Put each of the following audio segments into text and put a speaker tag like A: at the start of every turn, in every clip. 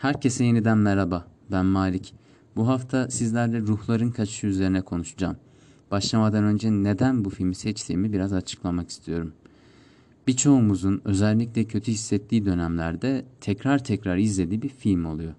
A: Herkese yeniden merhaba. Ben Malik. Bu hafta sizlerle ruhların kaçışı üzerine konuşacağım. Başlamadan önce neden bu filmi seçtiğimi biraz açıklamak istiyorum. Birçoğumuzun özellikle kötü hissettiği dönemlerde tekrar tekrar izlediği bir film oluyor.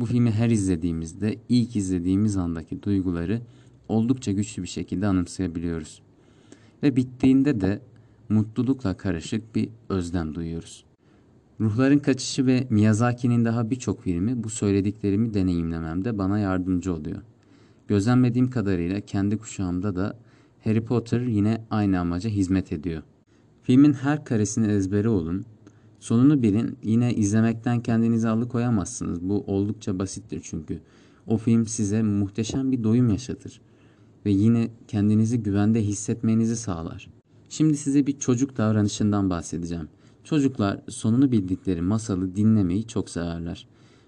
A: Bu filmi her izlediğimizde ilk izlediğimiz andaki duyguları oldukça güçlü bir şekilde anımsayabiliyoruz. Ve bittiğinde de mutlulukla karışık bir özlem duyuyoruz. Ruhların Kaçışı ve Miyazaki'nin daha birçok filmi bu söylediklerimi deneyimlememde bana yardımcı oluyor. Gözlemlediğim kadarıyla kendi kuşağımda da Harry Potter yine aynı amaca hizmet ediyor. Filmin her karesini ezbere olun, sonunu bilin yine izlemekten kendinizi alıkoyamazsınız. Bu oldukça basittir çünkü. O film size muhteşem bir doyum yaşatır ve yine kendinizi güvende hissetmenizi sağlar. Şimdi size bir çocuk davranışından bahsedeceğim. Çocuklar sonunu bildikleri masalı dinlemeyi çok severler.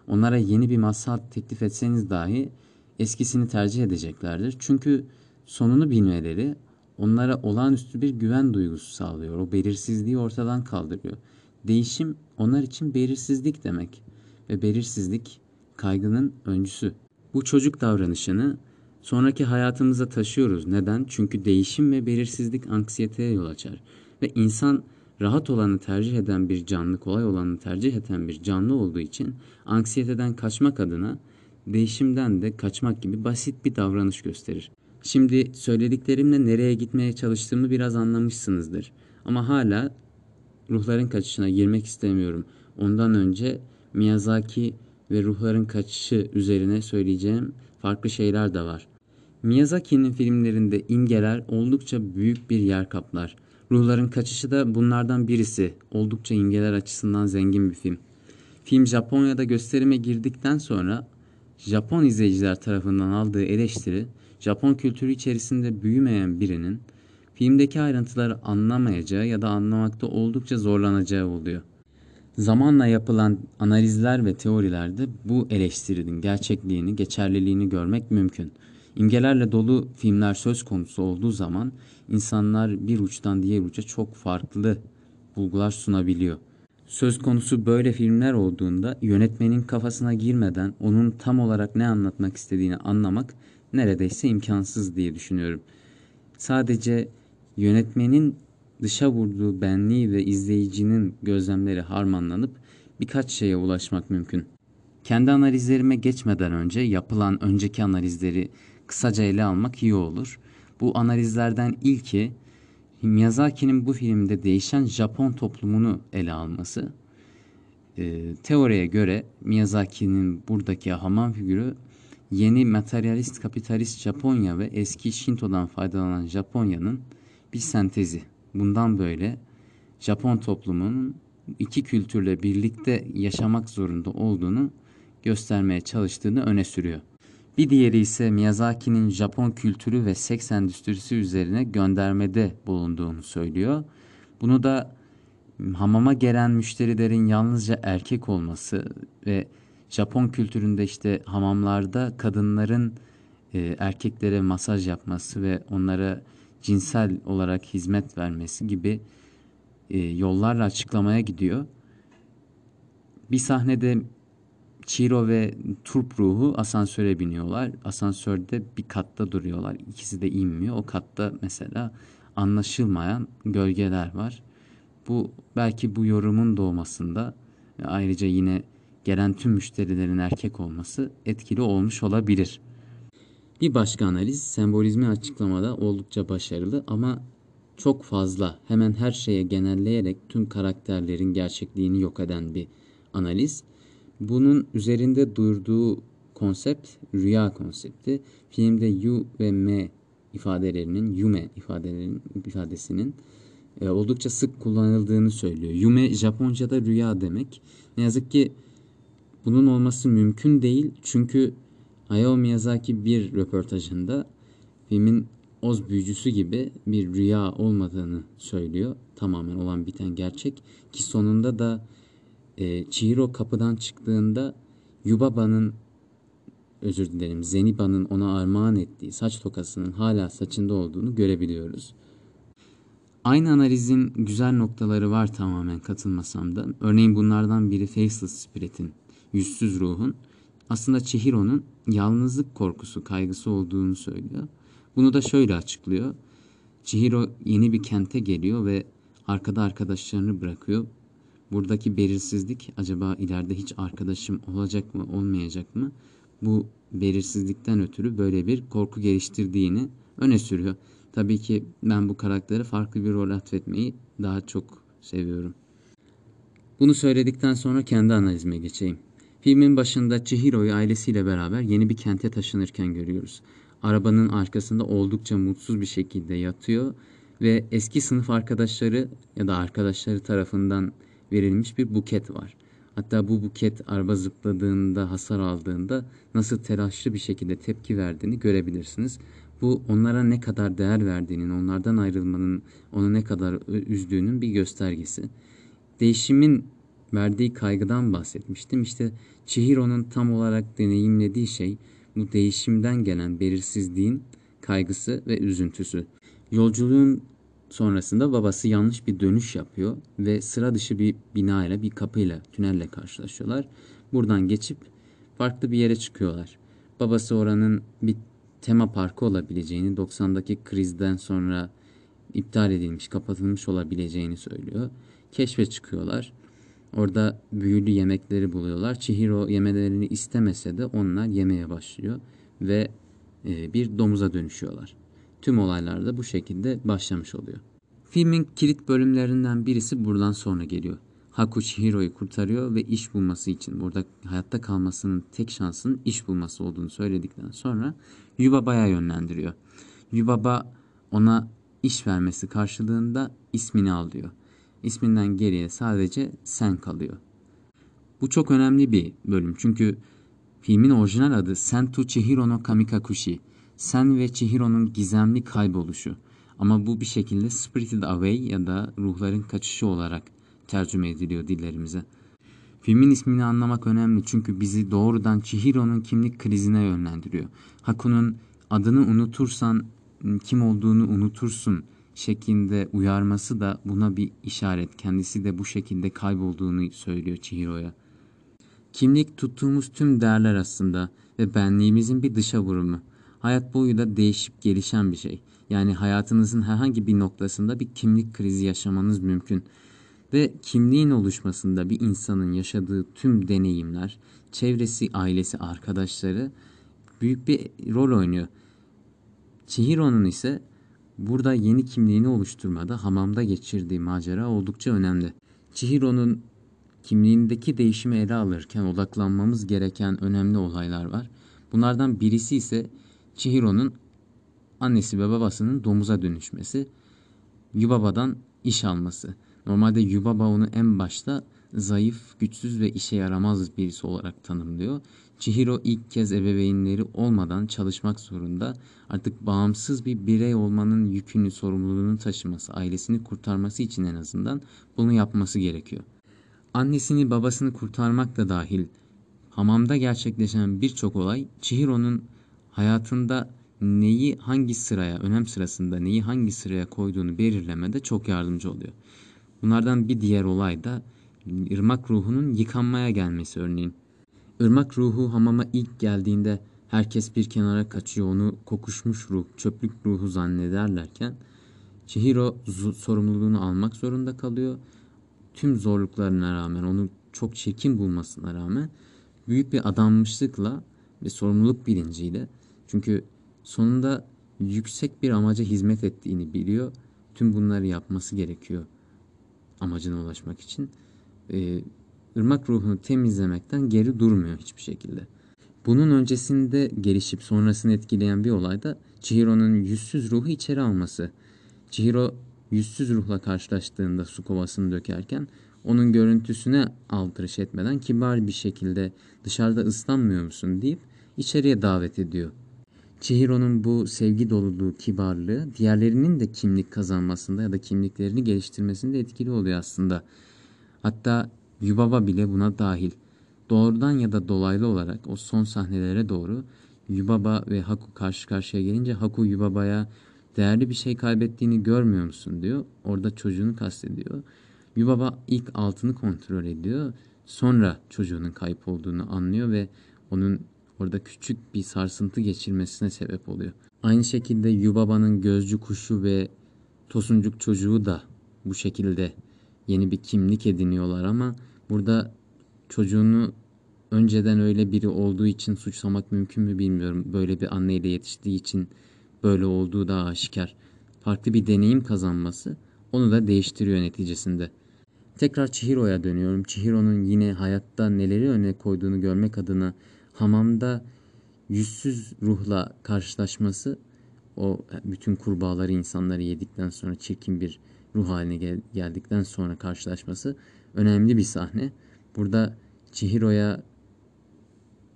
A: Onlara yeni bir masal teklif etseniz dahi eskisini tercih edeceklerdir. Çünkü sonunu bilmeleri onlara olağanüstü bir güven duygusu sağlıyor. O belirsizliği ortadan kaldırıyor. Değişim onlar için belirsizlik demek ve belirsizlik kaygının öncüsü. Bu çocuk davranışını sonraki hayatımıza taşıyoruz. Neden? Çünkü değişim ve belirsizlik anksiyeteye yol açar ve insan rahat olanı tercih eden bir canlı, kolay olanı tercih eden bir canlı olduğu için anksiyeteden kaçmak adına değişimden de kaçmak gibi basit bir davranış gösterir. Şimdi söylediklerimle nereye gitmeye çalıştığımı biraz anlamışsınızdır. Ama hala ruhların kaçışına girmek istemiyorum. Ondan önce Miyazaki ve ruhların kaçışı üzerine söyleyeceğim farklı şeyler de var. Miyazaki'nin filmlerinde imgeler oldukça büyük bir yer kaplar. Ruhların Kaçışı da bunlardan birisi. Oldukça imgeler açısından zengin bir film. Film Japonya'da gösterime girdikten sonra Japon izleyiciler tarafından aldığı eleştiri, Japon kültürü içerisinde büyümeyen birinin filmdeki ayrıntıları anlamayacağı ya da anlamakta oldukça zorlanacağı oluyor. Zamanla yapılan analizler ve teorilerde bu eleştirinin gerçekliğini, geçerliliğini görmek mümkün. İmgelerle dolu filmler söz konusu olduğu zaman insanlar bir uçtan diğer uca çok farklı bulgular sunabiliyor. Söz konusu böyle filmler olduğunda yönetmenin kafasına girmeden onun tam olarak ne anlatmak istediğini anlamak neredeyse imkansız diye düşünüyorum. Sadece yönetmenin dışa vurduğu benliği ve izleyicinin gözlemleri harmanlanıp birkaç şeye ulaşmak mümkün. Kendi analizlerime geçmeden önce yapılan önceki analizleri kısaca ele almak iyi olur. Bu analizlerden ilki Miyazaki'nin bu filmde değişen Japon toplumunu ele alması. E, teoriye göre Miyazaki'nin buradaki hamam figürü yeni materyalist kapitalist Japonya ve eski Shinto'dan faydalanan Japonya'nın bir sentezi. Bundan böyle Japon toplumunun iki kültürle birlikte yaşamak zorunda olduğunu göstermeye çalıştığını öne sürüyor. Bir diğeri ise Miyazaki'nin Japon kültürü ve seks endüstrisi üzerine göndermede bulunduğunu söylüyor. Bunu da hamama gelen müşterilerin yalnızca erkek olması ve Japon kültüründe işte hamamlarda kadınların e, erkeklere masaj yapması ve onlara cinsel olarak hizmet vermesi gibi e, yollarla açıklamaya gidiyor. Bir sahnede Chiro ve Turp ruhu asansöre biniyorlar. Asansörde bir katta duruyorlar. İkisi de inmiyor. O katta mesela anlaşılmayan gölgeler var. Bu belki bu yorumun doğmasında ayrıca yine gelen tüm müşterilerin erkek olması etkili olmuş olabilir. Bir başka analiz sembolizmi açıklamada oldukça başarılı ama çok fazla hemen her şeye genelleyerek tüm karakterlerin gerçekliğini yok eden bir analiz. Bunun üzerinde durduğu konsept rüya konsepti. Filmde yu ve me ifadelerinin, yume ifadelerinin ifadesinin e, oldukça sık kullanıldığını söylüyor. Yume Japonca'da rüya demek. Ne yazık ki bunun olması mümkün değil. Çünkü Hayao Miyazaki bir röportajında filmin Oz büyücüsü gibi bir rüya olmadığını söylüyor. Tamamen olan biten gerçek. Ki sonunda da e, Chihiro kapıdan çıktığında Yubaba'nın özür dilerim Zeniba'nın ona armağan ettiği saç tokasının hala saçında olduğunu görebiliyoruz. Aynı analizin güzel noktaları var tamamen katılmasam da. Örneğin bunlardan biri Faceless Spirit'in yüzsüz ruhun aslında Chihiro'nun yalnızlık korkusu, kaygısı olduğunu söylüyor. Bunu da şöyle açıklıyor. Chihiro yeni bir kente geliyor ve arkada arkadaşlarını bırakıyor. Buradaki belirsizlik acaba ileride hiç arkadaşım olacak mı, olmayacak mı? Bu belirsizlikten ötürü böyle bir korku geliştirdiğini öne sürüyor. Tabii ki ben bu karaktere farklı bir rol atfetmeyi daha çok seviyorum. Bunu söyledikten sonra kendi analizime geçeyim. Filmin başında Chihiro'yu ailesiyle beraber yeni bir kente taşınırken görüyoruz. Arabanın arkasında oldukça mutsuz bir şekilde yatıyor ve eski sınıf arkadaşları ya da arkadaşları tarafından verilmiş bir buket var. Hatta bu buket araba zıpladığında, hasar aldığında nasıl telaşlı bir şekilde tepki verdiğini görebilirsiniz. Bu onlara ne kadar değer verdiğinin, onlardan ayrılmanın onu ne kadar üzdüğünün bir göstergesi. Değişimin verdiği kaygıdan bahsetmiştim. İşte Chihiro'nun tam olarak deneyimlediği şey bu değişimden gelen belirsizliğin kaygısı ve üzüntüsü. Yolculuğun sonrasında babası yanlış bir dönüş yapıyor ve sıra dışı bir binayla, bir kapıyla, tünelle karşılaşıyorlar. Buradan geçip farklı bir yere çıkıyorlar. Babası oranın bir tema parkı olabileceğini, 90'daki krizden sonra iptal edilmiş, kapatılmış olabileceğini söylüyor. Keşfe çıkıyorlar. Orada büyülü yemekleri buluyorlar. Chihiro yemelerini istemese de onlar yemeye başlıyor ve e, bir domuza dönüşüyorlar. Tüm olaylar da bu şekilde başlamış oluyor. Filmin kilit bölümlerinden birisi buradan sonra geliyor. Haku Chihiro'yu kurtarıyor ve iş bulması için burada hayatta kalmasının tek şansının iş bulması olduğunu söyledikten sonra Yubaba'ya yönlendiriyor. Yubaba ona iş vermesi karşılığında ismini alıyor. İsminden geriye sadece sen kalıyor. Bu çok önemli bir bölüm çünkü filmin orijinal adı Sentu Chihiro no Kamikakushi. Sen ve Chihiro'nun gizemli kayboluşu. Ama bu bir şekilde Spirited Away ya da ruhların kaçışı olarak tercüme ediliyor dillerimize. Filmin ismini anlamak önemli çünkü bizi doğrudan Chihiro'nun kimlik krizine yönlendiriyor. Haku'nun adını unutursan kim olduğunu unutursun şeklinde uyarması da buna bir işaret. Kendisi de bu şekilde kaybolduğunu söylüyor Chihiro'ya. Kimlik tuttuğumuz tüm değerler aslında ve benliğimizin bir dışa vurumu. Hayat boyu da değişip gelişen bir şey. Yani hayatınızın herhangi bir noktasında bir kimlik krizi yaşamanız mümkün. Ve kimliğin oluşmasında bir insanın yaşadığı tüm deneyimler, çevresi, ailesi, arkadaşları büyük bir rol oynuyor. Chihiro'nun ise burada yeni kimliğini oluşturmada hamamda geçirdiği macera oldukça önemli. Chihiro'nun kimliğindeki değişimi ele alırken odaklanmamız gereken önemli olaylar var. Bunlardan birisi ise Chihiro'nun annesi ve babasının domuza dönüşmesi, Yubaba'dan iş alması. Normalde Yubaba onu en başta zayıf, güçsüz ve işe yaramaz birisi olarak tanımlıyor. Chihiro ilk kez ebeveynleri olmadan çalışmak zorunda. Artık bağımsız bir birey olmanın yükünü, sorumluluğunu taşıması, ailesini kurtarması için en azından bunu yapması gerekiyor. Annesini, babasını kurtarmak da dahil hamamda gerçekleşen birçok olay Chihiro'nun hayatında neyi hangi sıraya, önem sırasında neyi hangi sıraya koyduğunu belirlemede çok yardımcı oluyor. Bunlardan bir diğer olay da ırmak ruhunun yıkanmaya gelmesi örneğin. Irmak ruhu hamama ilk geldiğinde herkes bir kenara kaçıyor onu kokuşmuş ruh, çöplük ruhu zannederlerken Chihiro sorumluluğunu almak zorunda kalıyor. Tüm zorluklarına rağmen onu çok çirkin bulmasına rağmen büyük bir adanmışlıkla ve sorumluluk bilinciyle çünkü sonunda yüksek bir amaca hizmet ettiğini biliyor. Tüm bunları yapması gerekiyor amacına ulaşmak için. Ee, ırmak ruhunu temizlemekten geri durmuyor hiçbir şekilde. Bunun öncesinde gelişip sonrasını etkileyen bir olay da Chihiro'nun yüzsüz ruhu içeri alması. Chihiro yüzsüz ruhla karşılaştığında su kovasını dökerken onun görüntüsüne aldırış etmeden kibar bir şekilde dışarıda ıslanmıyor musun deyip içeriye davet ediyor. Chihiro'nun bu sevgi doluluğu, kibarlığı diğerlerinin de kimlik kazanmasında ya da kimliklerini geliştirmesinde etkili oluyor aslında. Hatta Yubaba bile buna dahil. Doğrudan ya da dolaylı olarak o son sahnelere doğru Yubaba ve Haku karşı karşıya gelince Haku Yubaba'ya değerli bir şey kaybettiğini görmüyor musun diyor. Orada çocuğunu kastediyor. Yubaba ilk altını kontrol ediyor. sonra çocuğunun kayıp olduğunu anlıyor ve onun orada küçük bir sarsıntı geçirmesine sebep oluyor. Aynı şekilde Yubaba'nın gözcü kuşu ve tosuncuk çocuğu da bu şekilde yeni bir kimlik ediniyorlar ama burada çocuğunu önceden öyle biri olduğu için suçlamak mümkün mü bilmiyorum. Böyle bir anneyle yetiştiği için böyle olduğu da aşikar. Farklı bir deneyim kazanması onu da değiştiriyor neticesinde. Tekrar Chihiro'ya dönüyorum. Chihiro'nun yine hayatta neleri öne koyduğunu görmek adına hamamda yüzsüz ruhla karşılaşması o bütün kurbağaları insanları yedikten sonra çirkin bir ruh haline gel- geldikten sonra karşılaşması önemli bir sahne. Burada Chihiro'ya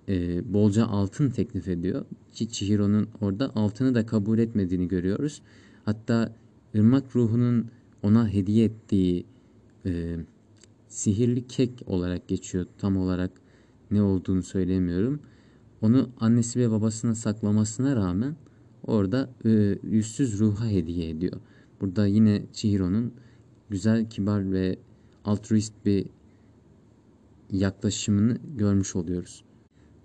A: e, bolca altın teklif ediyor. Chihiro'nun orada altını da kabul etmediğini görüyoruz. Hatta ırmak ruhunun ona hediye ettiği e, sihirli kek olarak geçiyor. Tam olarak ne olduğunu söylemiyorum. Onu annesi ve babasına saklamasına rağmen orada e, yüzsüz ruha hediye ediyor. Burada yine Chihiro'nun güzel, kibar ve altruist bir yaklaşımını görmüş oluyoruz.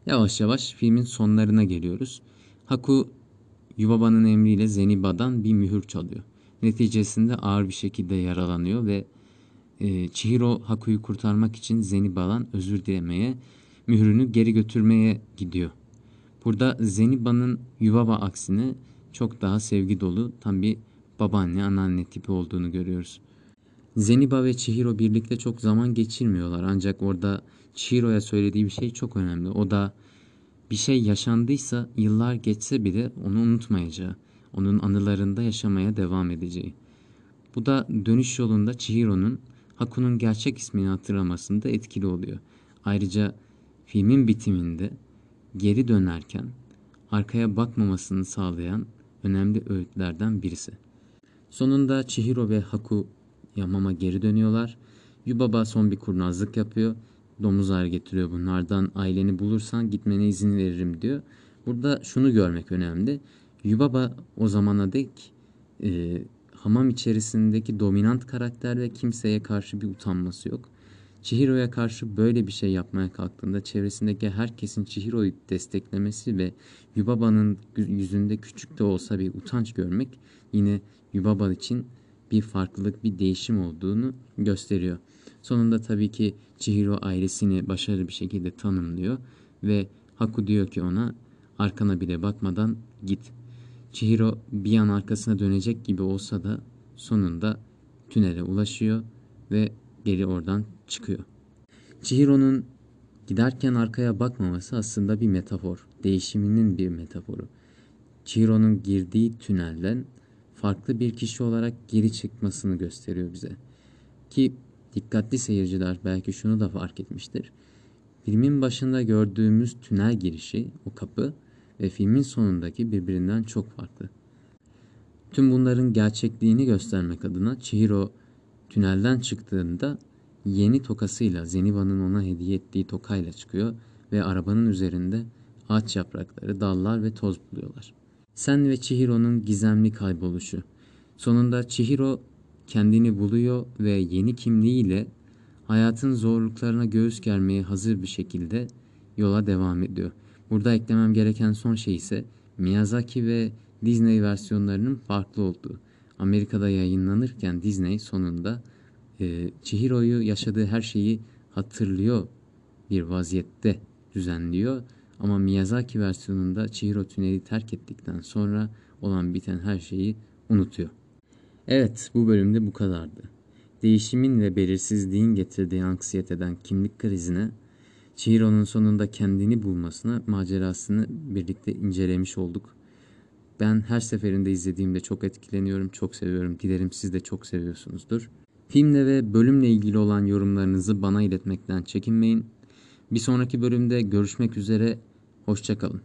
A: Yavaş yavaş filmin sonlarına geliyoruz. Haku Yubaba'nın emriyle Zeniba'dan bir mühür çalıyor. Neticesinde ağır bir şekilde yaralanıyor ve e, Chihiro Haku'yu kurtarmak için Zeniba'dan özür dilemeye, mührünü geri götürmeye gidiyor. Burada Zeniba'nın Yubaba aksine çok daha sevgi dolu tam bir babaanne anneanne tipi olduğunu görüyoruz. Zeniba ve Chihiro birlikte çok zaman geçirmiyorlar ancak orada Chihiro'ya söylediği bir şey çok önemli. O da bir şey yaşandıysa yıllar geçse bile onu unutmayacağı, onun anılarında yaşamaya devam edeceği. Bu da dönüş yolunda Chihiro'nun Haku'nun gerçek ismini hatırlamasında etkili oluyor. Ayrıca filmin bitiminde geri dönerken arkaya bakmamasını sağlayan önemli öğütlerden birisi. Sonunda Chihiro ve Haku Yamama geri dönüyorlar. Yubaba son bir kurnazlık yapıyor. Domuz ağrı getiriyor bunlardan. Aileni bulursan gitmene izin veririm diyor. Burada şunu görmek önemli. Yubaba o zamana dek e, hamam içerisindeki dominant karakter ve kimseye karşı bir utanması yok. Chihiro'ya karşı böyle bir şey yapmaya kalktığında çevresindeki herkesin Chihiro'yu desteklemesi ve Yubaba'nın yüzünde küçük de olsa bir utanç görmek yine Yubaba için bir farklılık, bir değişim olduğunu gösteriyor. Sonunda tabii ki Chihiro ailesini başarılı bir şekilde tanımlıyor ve Haku diyor ki ona arkana bile bakmadan git. Chihiro bir an arkasına dönecek gibi olsa da sonunda tünele ulaşıyor ve geri oradan çıkıyor. Chihiro'nun giderken arkaya bakmaması aslında bir metafor. Değişiminin bir metaforu. Chihiro'nun girdiği tünelden farklı bir kişi olarak geri çıkmasını gösteriyor bize. Ki dikkatli seyirciler belki şunu da fark etmiştir. Filmin başında gördüğümüz tünel girişi, o kapı ve filmin sonundaki birbirinden çok farklı. Tüm bunların gerçekliğini göstermek adına Chihiro tünelden çıktığında yeni tokasıyla Zeniba'nın ona hediye ettiği tokayla çıkıyor ve arabanın üzerinde ağaç yaprakları, dallar ve toz buluyorlar. Sen ve Chihiro'nun gizemli kayboluşu. Sonunda Chihiro kendini buluyor ve yeni kimliğiyle hayatın zorluklarına göğüs germeye hazır bir şekilde yola devam ediyor. Burada eklemem gereken son şey ise Miyazaki ve Disney versiyonlarının farklı olduğu. Amerika'da yayınlanırken Disney sonunda e, Chihiro'yu yaşadığı her şeyi hatırlıyor bir vaziyette düzenliyor. Ama Miyazaki versiyonunda Chihiro tüneli terk ettikten sonra olan biten her şeyi unutuyor. Evet bu bölümde bu kadardı. Değişimin ve belirsizliğin getirdiği anksiyeteden kimlik krizine, Chihiro'nun sonunda kendini bulmasına, macerasını birlikte incelemiş olduk. Ben her seferinde izlediğimde çok etkileniyorum, çok seviyorum. Dilerim siz de çok seviyorsunuzdur. Filmle ve bölümle ilgili olan yorumlarınızı bana iletmekten çekinmeyin. Bir sonraki bölümde görüşmek üzere, hoşçakalın.